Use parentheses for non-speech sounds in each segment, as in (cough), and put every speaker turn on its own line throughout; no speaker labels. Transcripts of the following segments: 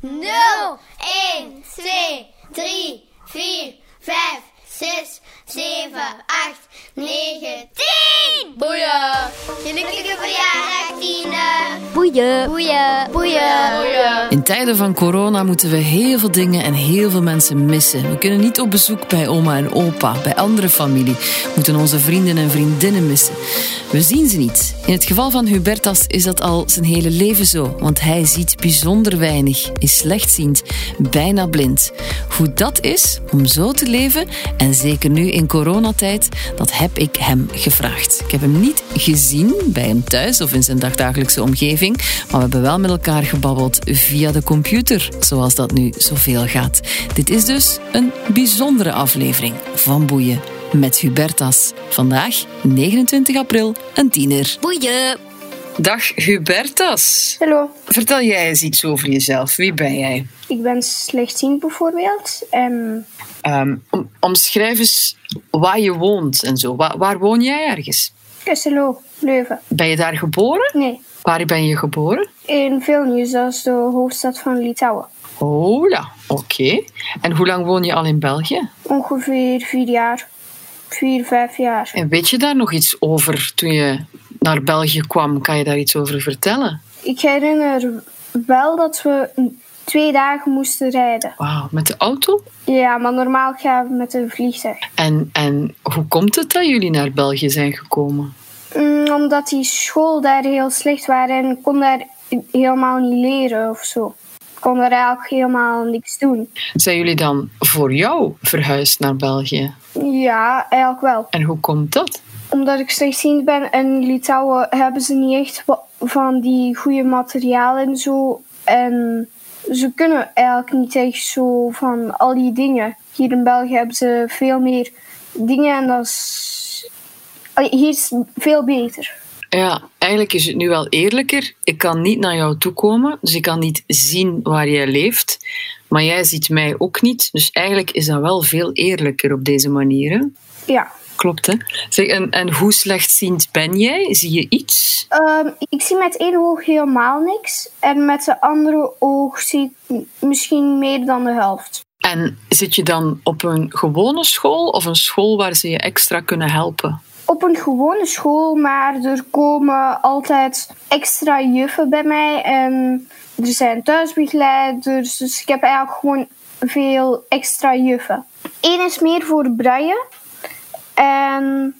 0, 1, 2, 3, 4, 5, 6, 7, 8, 9, 10!
Boeien!
Gelukkige verjaardag, Tine!
Boeien.
Boeien, boeien.
In tijden van corona moeten we heel veel dingen en heel veel mensen missen. We kunnen niet op bezoek bij oma en opa, bij andere familie. We moeten onze vrienden en vriendinnen missen. We zien ze niet. In het geval van Hubertas is dat al zijn hele leven zo, want hij ziet bijzonder weinig, is slechtziend, bijna blind. Hoe dat is om zo te leven, en zeker nu in coronatijd, dat heb ik hem gevraagd. Ik heb hem niet gezien bij hem thuis of in zijn dagdagelijkse omgeving, maar we hebben wel met elkaar gebabbeld via de computer, zoals dat nu zoveel gaat. Dit is dus een bijzondere aflevering van Boeien met Hubertas. Vandaag, 29 april, een tiener.
Boeien.
Dag Hubertas.
Hallo,
Vertel jij eens iets over jezelf. Wie ben jij?
ik ben slechtziend bijvoorbeeld. En
Om, omschrijf eens waar je woont en zo. Waar, waar woon jij ergens?
Kesselo, Leuven.
Ben je daar geboren?
Nee,
Waar ben je geboren?
in Vilnius, dat is de hoofdstad van Litouwen.
Oh ja, oké. En hoe lang woon je al in België?
Ongeveer vier jaar. Vier, vijf jaar.
En weet je daar nog iets over toen je naar België kwam? Kan je daar iets over vertellen?
Ik herinner wel dat we twee dagen moesten rijden.
Wauw, met de auto?
Ja, maar normaal gaan we met een vliegtuig.
En, en hoe komt het dat jullie naar België zijn gekomen?
Mm, omdat die school daar heel slecht waren en ik kon daar helemaal niet leren of zo. Ik kon er eigenlijk helemaal niks doen.
Zijn jullie dan voor jou verhuisd naar België?
Ja, eigenlijk wel.
En hoe komt dat?
Omdat ik slechtziend ben en in Litouwen hebben ze niet echt van die goede materialen en zo. En ze kunnen eigenlijk niet echt zo van al die dingen. Hier in België hebben ze veel meer dingen en dat is... Hier is het veel beter.
Ja, eigenlijk is het nu wel eerlijker. Ik kan niet naar jou toe komen, dus ik kan niet zien waar jij leeft. Maar jij ziet mij ook niet. Dus eigenlijk is dat wel veel eerlijker op deze manier. Hè?
Ja.
Klopt, hè? Zeg, en, en hoe slechtziend ben jij? Zie je iets?
Ehm, ik zie met één oog helemaal niks. En met de andere oog zie ik misschien meer dan de helft.
En zit je dan op een gewone school of een school waar ze je extra kunnen helpen?
op een gewone school, maar er komen altijd extra juffen bij mij. En er zijn thuisbegeleiders, dus ik heb eigenlijk gewoon veel extra juffen. Eén is meer voor braille en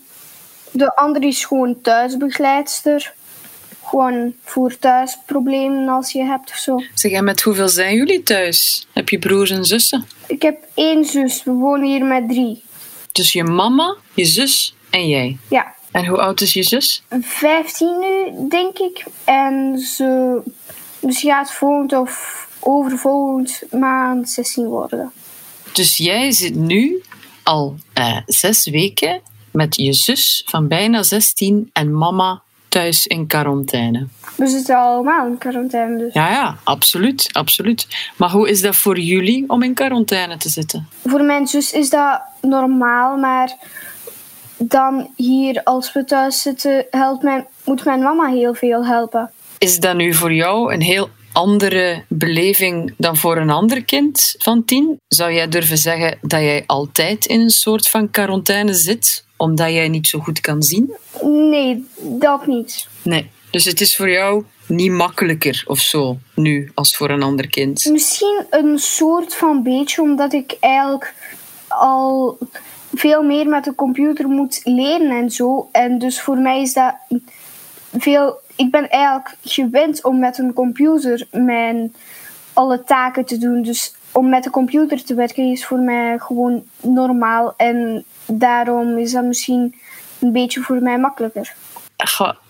de andere is gewoon thuisbegeleidster. Gewoon voor thuisproblemen als je hebt of zo.
Zeg, en met hoeveel zijn jullie thuis? Heb je broers en zussen?
Ik heb één zus, we wonen hier met drie.
Dus je mama, je zus en jij.
Ja,
En hoe oud is je zus?
15 nu, denk ik. En ze, dus gaat volgend of over volgend maand 16 worden.
Dus jij zit nu al eh, zes weken met je zus van bijna 16 en mama thuis in quarantaine.
We zitten allemaal in quarantaine dus.
Ja, ja, absoluut, absoluut. Maar hoe is dat voor jullie om in quarantaine te zitten?
Voor mijn zus is dat normaal, maar dan hier als we thuis zitten helpt mijn, moet mijn mama heel veel helpen.
Is dat nu voor jou een heel andere beleving dan voor een ander kind van tien? Zou jij durven zeggen dat jij altijd in een soort van quarantaine zit, omdat jij niet zo goed kan zien?
Nee, dat niet.
Nee. Dus het is voor jou niet makkelijker of zo nu als voor een ander kind.
Misschien een soort van beetje, omdat ik eigenlijk al veel meer met de computer moet leren en zo. En dus voor mij is dat veel. Ik ben eigenlijk gewend om met een computer mijn alle taken te doen. Dus om met de computer te werken is voor mij gewoon normaal. En daarom is dat misschien een beetje voor mij makkelijker.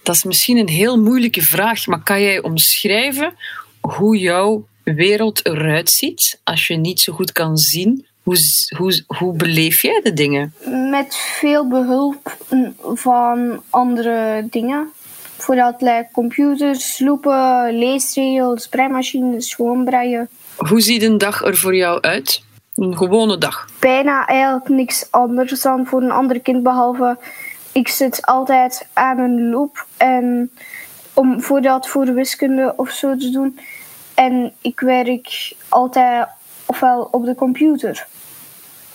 Dat is misschien een heel moeilijke vraag, maar kan jij omschrijven hoe jouw wereld eruit ziet als je niet zo goed kan zien? Hoe, hoe, hoe beleef jij de dingen?
Met veel behulp van andere dingen. Vooral like computers, loepen, leesregels, breimachines, gewoon breien.
Hoe ziet een dag er voor jou uit? Een gewone dag.
Bijna eigenlijk niks anders dan voor een ander kind, behalve ik zit altijd aan een loop. En om voor dat voor wiskunde of zo te doen. En ik werk altijd ofwel op de computer.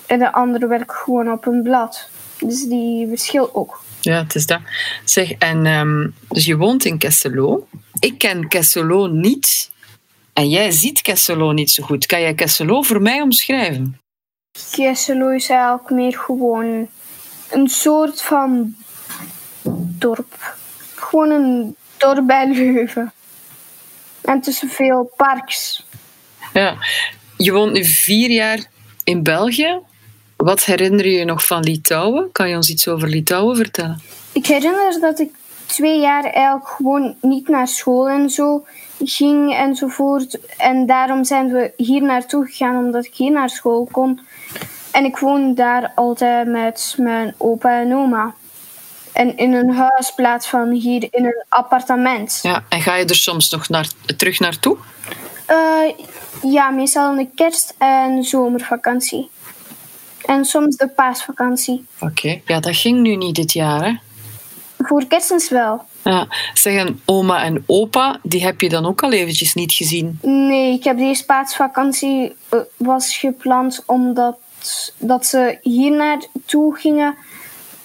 En de andere werk gewoon op een blad. Dus die verschilt ook.
Ja, het is dat. Zeg, en ehm, dus je woont in Kesselo. Ik ken Kesselo niet. En jij ziet Kesselo niet zo goed. Kan jij Kesselo voor mij omschrijven?
Kesselo is eigenlijk meer gewoon een soort van dorp. Gewoon een dorp bij Leuven. En tussen veel parks.
Ja. Je woont nu vier jaar in België. Wat herinner je je nog van Litouwen? Kan je ons iets over Litouwen vertellen?
Ik herinner dat ik twee jaar eigenlijk gewoon niet naar school en zo ging enzovoort. En daarom zijn we hier naartoe gegaan, omdat ik hier naar school kon. En ik woon daar altijd met mijn opa en oma. En in een huis in plaats van hier in een appartement.
Ja, en ga je er soms nog naar, terug naartoe?
Uh, ja, meestal in de kerst- en zomervakantie. En soms de paasvakantie.
Oké, ja, dat ging nu niet dit jaar, hè?
Voor kerstens wel.
Ja, zeggen oma en opa, die heb je dan ook al eventjes niet gezien?
Nee, ik heb deze paasvakantie uh, was gepland omdat dat ze hier naartoe gingen,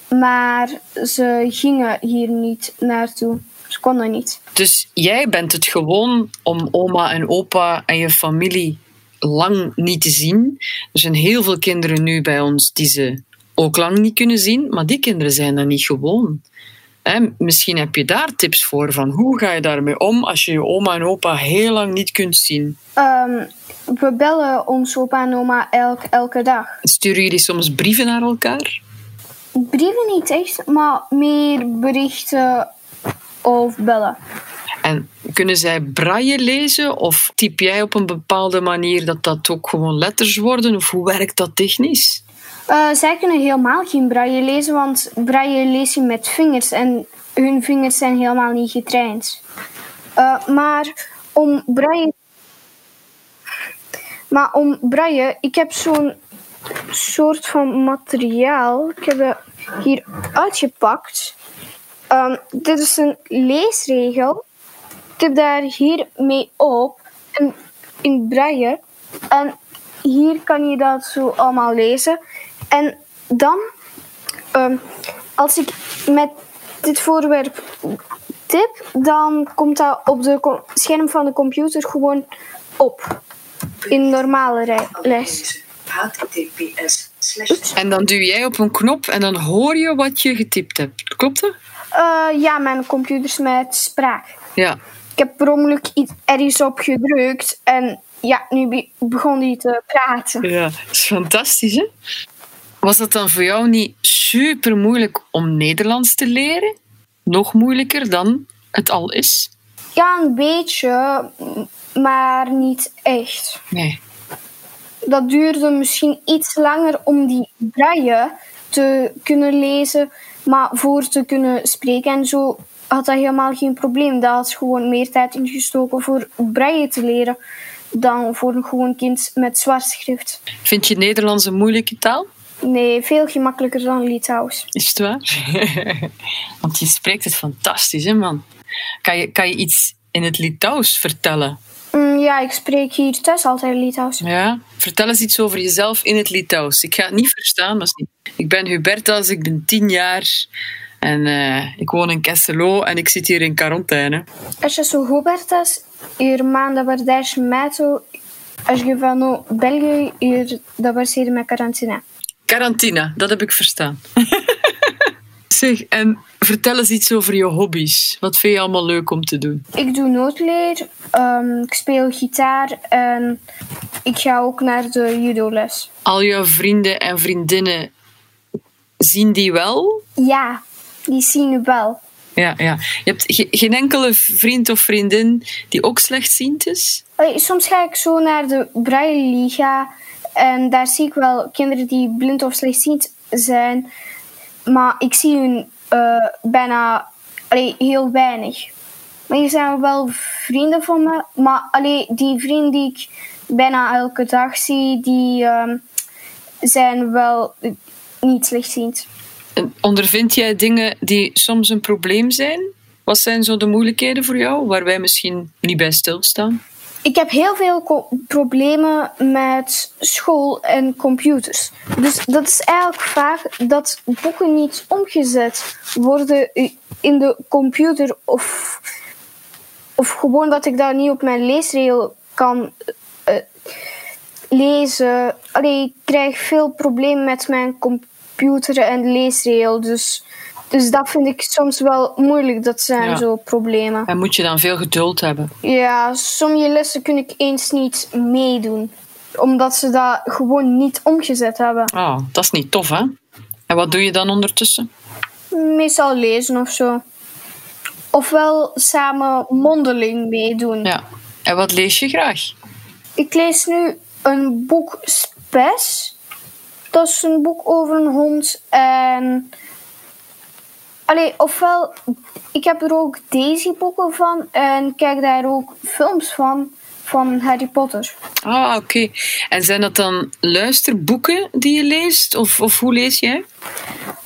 maar ze gingen hier niet naartoe. Ze konden niet.
Dus jij bent het gewoon om oma en opa en je familie lang niet te zien. Er zijn heel veel kinderen nu bij ons die ze ook lang niet kunnen zien, maar die kinderen zijn dat niet gewoon. misschien heb je daar tips voor van hoe ga je daarmee om als je je oma en opa heel lang niet kunt zien?
Um, we bellen ons opa en oma elk, elke dag.
Sturen jullie soms brieven naar elkaar?
Brieven niet echt, maar meer berichten of bellen.
En kunnen zij braille lezen of typ jij op een bepaalde manier dat dat ook gewoon letters worden? Of hoe werkt dat technisch?
Uh, zij kunnen helemaal geen braille lezen, want braille lees je met vingers en hun vingers zijn helemaal niet getraind. Uh, maar om braille maar om braille, ik heb zo'n soort van materiaal. Ik heb het hier uitgepakt. Um, dit is een leesregel. Ik heb daar hier mee op. En in braille. En hier kan je dat zo allemaal lezen. En dan, um, als ik met dit voorwerp tip, dan komt dat op de scherm van de computer gewoon op in normale les.
HTTPS. En dan duw jij op een knop en dan hoor je wat je getypt hebt. Klopt dat?
Uh, ja, mijn computer is met spraak.
Ja.
Ik heb per ongeluk iets ergens op gedrukt en ja, nu begon hij te praten.
Ja, dat is fantastisch hè? Was dat dan voor jou niet super moeilijk om Nederlands te leren? Nog moeilijker dan het al is?
Ja, een beetje maar niet echt.
Nee.
Dat duurde misschien iets langer om die braille te kunnen lezen, maar voor te kunnen spreken en zo had dat helemaal geen probleem. Dat had gewoon meer tijd ingestoken voor braille te leren dan voor een gewoon kind met zwartschrift.
Vind je Nederlands een moeilijke taal?
Nee, veel gemakkelijker dan Litouws.
Is het waar? (laughs) Want je spreekt het fantastisch, hè man? Kan je, kan je iets in het Litouws vertellen?
Mm, ja, ik spreek hier thuis altijd Litouws.
Ja? Vertel eens iets over jezelf in het Litouws. Ik ga het niet verstaan, maar ik ben Hubertas, ik ben tien jaar en uh, ik woon in Kesselo en ik zit hier in quarantaine.
Aš esu Hubertas ir man dabar 10 metų. Aš gyvenu Belgijoje ir dabar sėdime karantine.
Karantina, dat heb ik verstaan. (laughs) zeg, en vertel eens iets over je hobby's. Wat vind je allemaal leuk om te doen?
Ik doe noodleer, um, ik speel gitaar en ik ga ook naar de judoles.
Al jouw vrienden en vriendinnen, zien die wel?
Ja, die zien wel.
Ja, ja. Je hebt geen enkele vriend of vriendin die ook slechtziend is?
Soms ga ik zo naar de Braille Liga en daar zie ik wel kinderen die blind of slechtziend zijn. Maar ik zie hun uh, bijna allee, heel weinig. Maar die zijn wel vrienden van me. Maar allee, die vrienden die ik bijna elke dag zie, die uh, zijn wel niet slechtziend.
Ondervind jij dingen die soms een probleem zijn? Wat zijn zo de moeilijkheden voor jou, waar wij misschien niet bij stilstaan?
ik heb heel veel problemen met school en computers. Dus dat is eigenlijk vaak dat boeken niet omgezet worden in de computer of, of gewoon dat ik daar niet op mijn leesrail kan eh, lezen. Allee, ik krijg veel problemen met mijn computer en leesrail. Dus, dus dat vind ik soms wel moeilijk. Dat zijn
Ja.
zo problemen.
En moet je dan veel geduld hebben.
Ja, sommige lessen kun ik eens niet meedoen. Omdat ze dat gewoon niet omgezet hebben.
Oh, dat is niet tof, hè? En wat doe je dan ondertussen?
Meestal lezen of zo. Ofwel samen mondeling meedoen.
Ja. En wat lees je graag?
Ik lees nu een boek Spes. Dat is een boek over een hond. En. Allee, ofwel, ik heb er ook Daisy boeken van. En kijk daar ook films van. Van Harry Potter.
Ah, oké. En zijn dat dan luisterboeken die je leest? Of, of hoe lees jij?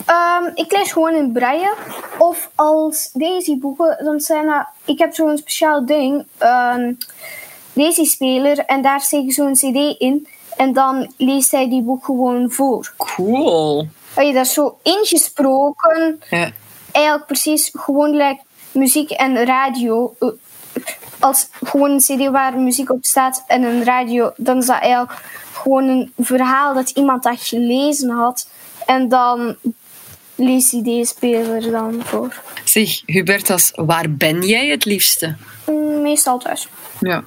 Ehm, ik lees gewoon in braille. Of als Daisy boeken, dan zijn dat... Ik heb zo'n speciaal ding. Een Daisy speler. En daar steek ik zo'n cd in. En dan leest hij die boek gewoon voor.
Cool.
Allee, dat is zo ingesproken.
Ja.
Eigenlijk precies gewoon like muziek en radio. Eh, Als gewoon een cd waar muziek op staat en een radio, dan is dat eigenlijk gewoon een verhaal dat iemand dat gelezen had. En dan leest die deze speler dan voor.
Zeg, Hubertas, waar ben jij het liefste?
Mm, Meestal thuis.
Ja.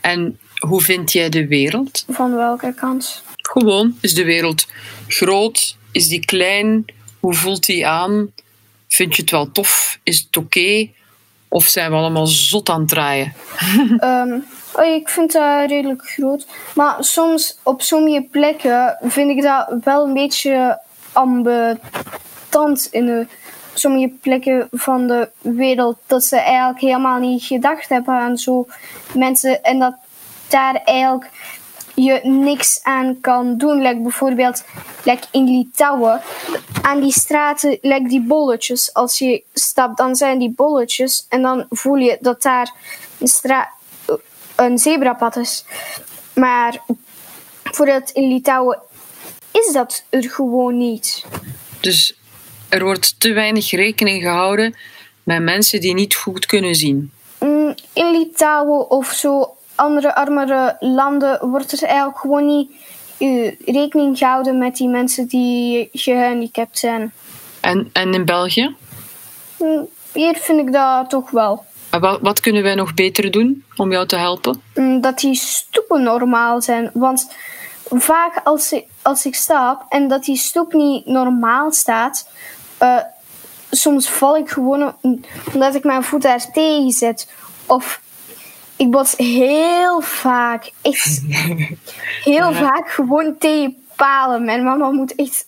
En hoe vind jij de wereld?
Van welke kant?
Gewoon, is de wereld groot? Is die klein? Hoe voelt die aan? Vind je het wel tof? Is het oké? Of zijn we allemaal zot aan het draaien? (laughs)
Ehm, oh, ik vind dat redelijk groot. Maar soms op sommige plekken vind ik dat wel een beetje ambetant in de, sommige plekken van de wereld. Dat ze eigenlijk helemaal niet gedacht hebben aan zo mensen. En dat daar eigenlijk je niks aan kan doen. Like bijvoorbeeld like in Litouwen. Aan die straten, like die bolletjes. Als je stapt, dan zijn die bolletjes. En dan voel je dat daar een, stra een zebrapad is. Maar bijvoorbeeld in Litouwen is dat er gewoon niet.
Dus er wordt te weinig rekening gehouden met mensen die niet goed kunnen zien.
Mm, In Litouwen of zo andere armere landen wordt er eigenlijk gewoon niet rekening gehouden met die mensen die gehandicapt zijn.
En, en in België?
Mm, Hier vind ik dat toch wel.
Wat, wat kunnen wij nog beter doen om jou te helpen?
Mm, Dat die stoepen normaal zijn. Want vaak als ik, als ik stap en dat die stoep niet normaal staat, eh, soms val ik gewoon om- omdat ik mijn voet daar tegen zet. Of ik bots heel vaak, echt (laughs) heel vaak gewoon tegen palen. Mijn mama moet echt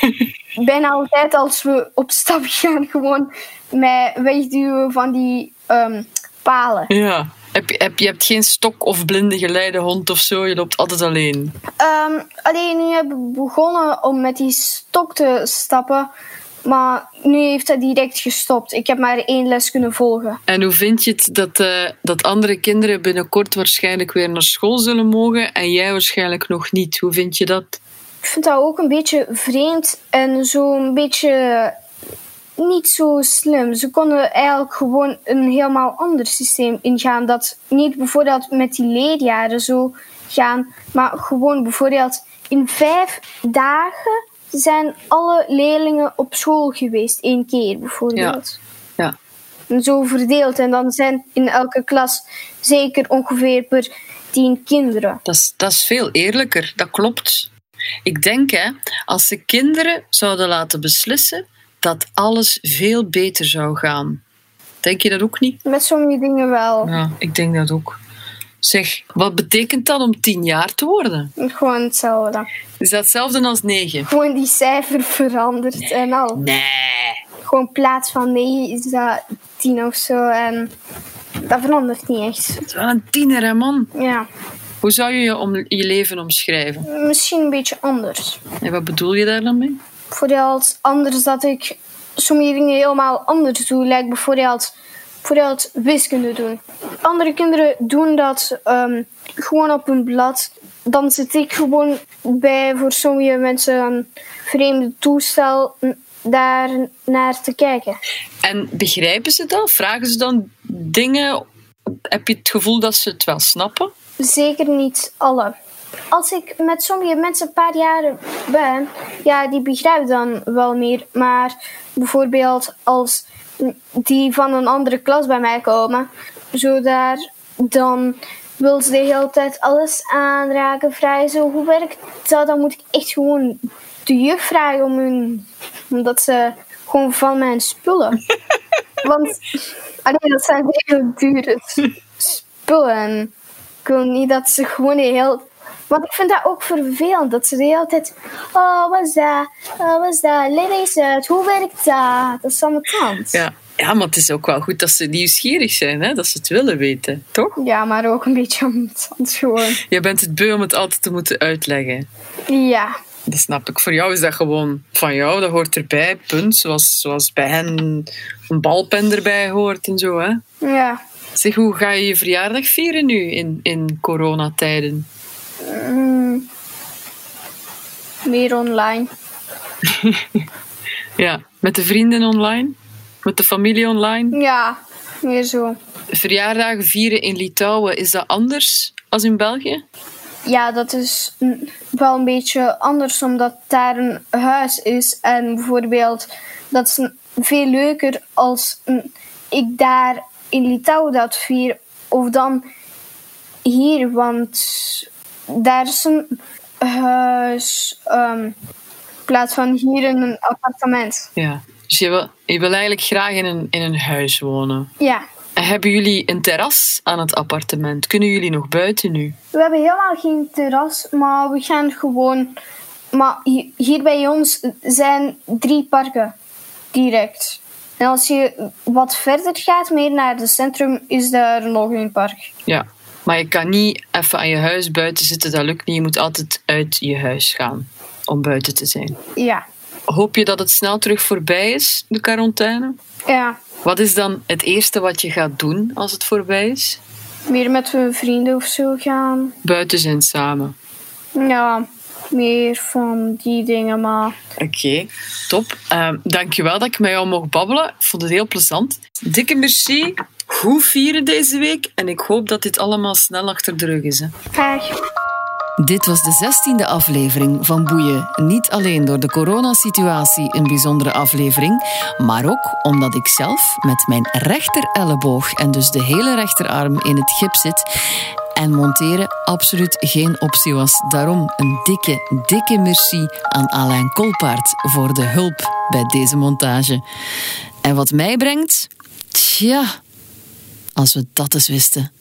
(laughs) bijna altijd als we op stap gaan gewoon mij wegduwen van die ehm, palen.
Ja. Heb je, heb, je hebt geen stok of blinde geleide hond of zo, je loopt altijd alleen.
Ehm, alleen nu heb ik begonnen om met die stok te stappen. Maar nu heeft dat direct gestopt. Ik heb maar één les kunnen volgen.
En hoe vind je het dat, eh, dat andere kinderen binnenkort waarschijnlijk weer naar school zullen mogen en jij waarschijnlijk nog niet? Hoe vind je dat?
Ik vind dat ook een beetje vreemd en zo'n beetje niet zo slim. Ze konden eigenlijk gewoon een helemaal ander systeem ingaan. Dat niet bijvoorbeeld met die leerjaren zo gaan, maar gewoon bijvoorbeeld in vijf dagen zijn alle leerlingen op school geweest. één keer bijvoorbeeld.
Ja.
En zo verdeeld. En dan zijn in elke klas zeker ongeveer per tien kinderen.
Dat is, dat is veel eerlijker, dat klopt. Ik denk, hè, als ze kinderen zouden laten beslissen, dat alles veel beter zou gaan. Denk je dat ook niet?
Met sommige dingen wel.
Ja, ik denk dat ook. Zeg, wat betekent dat om tien jaar te worden?
Gewoon hetzelfde.
Is dat hetzelfde als negen?
Gewoon die cijfer verandert en al.
Nee.
Gewoon in plaats van 9 is dat 10 of zo. En dat verandert niet echt.
Het is wel een tiener, hè, man.
Ja,
Hoe zou je je, om, je leven omschrijven?
misschien een beetje anders.
En wat bedoel je daar dan mee?
Bijvoorbeeld anders dat ik sommige dingen helemaal anders doe. Like bijvoorbeeld bijvoorbeeld wiskunde doen. Andere kinderen doen dat ehm, gewoon op een blad. Dan zit ik gewoon bij voor sommige mensen een vreemde toestel daar naar te kijken.
En begrijpen ze dat? Vragen ze dan dingen? Heb je het gevoel dat ze het wel snappen?
Zeker niet alle. Als ik met sommige mensen een paar jaar ben, ja, die begrijpen dan wel meer. Maar bijvoorbeeld als die van een andere klas bij mij komen, zo daar, dan wil ze de hele tijd alles aanraken, vragen zo, hoe werkt dat? Dan moet ik echt gewoon de juf vragen om hun, omdat ze gewoon van mijn spullen. (laughs) Want dat zijn heel dure spullen. Ik wil niet dat ze gewoon de hele want ik vind dat ook vervelend, dat ze de hele tijd... Oh, wat is dat? Oh, wat is dat? Leg eens uit. Hoe werkt dat? Dat is allemaal kant.
Ja. ja, maar het is ook wel goed dat ze nieuwsgierig zijn, hè? dat ze het willen weten, toch?
Ja, maar ook een beetje om het gewoon.
Je bent het beu om het altijd te moeten uitleggen.
Ja.
Dat snap ik. Voor jou is dat gewoon van jou, dat hoort erbij, punt. Zoals, zoals bij hen een balpen erbij hoort en zo, hè?
Ja.
Zeg, hoe ga je je verjaardag vieren nu in, in coronatijden?
Mm, meer online. (laughs)
ja, met de vrienden online? Met de familie online?
Ja, meer zo.
Verjaardagen vieren in Litouwen, is dat anders als in België?
Ja, dat is wel een beetje anders, omdat daar een huis is. En bijvoorbeeld, dat is veel leuker als ik daar in Litouwen dat vier. Of dan hier, want daar is een huis um, in plaats van hier in een appartement.
Ja, dus je wil, je wil eigenlijk graag in een, in een huis wonen.
Ja.
En hebben jullie een terras aan het appartement? Kunnen jullie nog buiten nu?
We hebben helemaal geen terras, maar we gaan gewoon. Maar hier bij ons zijn drie parken direct. En als je wat verder gaat, meer naar het centrum, is daar nog een park.
Ja, maar je kan niet even aan je huis buiten zitten, dat lukt niet. Je moet altijd uit je huis gaan om buiten te zijn.
Ja.
Hoop je dat het snel terug voorbij is, de quarantaine?
Ja.
Wat is dan het eerste wat je gaat doen als het voorbij is?
Meer met mijn vrienden of zo gaan.
Buiten zijn samen?
Ja, meer van die dingen, maar...
Oké, top. Uh, dankjewel dat ik met jou mocht babbelen. Ik vond het heel plezant. Dikke merci goed vieren deze week. En ik hoop dat dit allemaal snel achter de rug is. Hè.
Graag.
Dit was de zestiende aflevering van Boeien. Niet alleen door de coronasituatie een bijzondere aflevering, maar ook omdat ik zelf met mijn rechter elleboog en dus de hele rechterarm in het gips zit en monteren absoluut geen optie was. Daarom een dikke, dikke merci aan Alain Kolpaard voor de hulp bij deze montage. En wat mij brengt? Tja, als we dat eens wisten.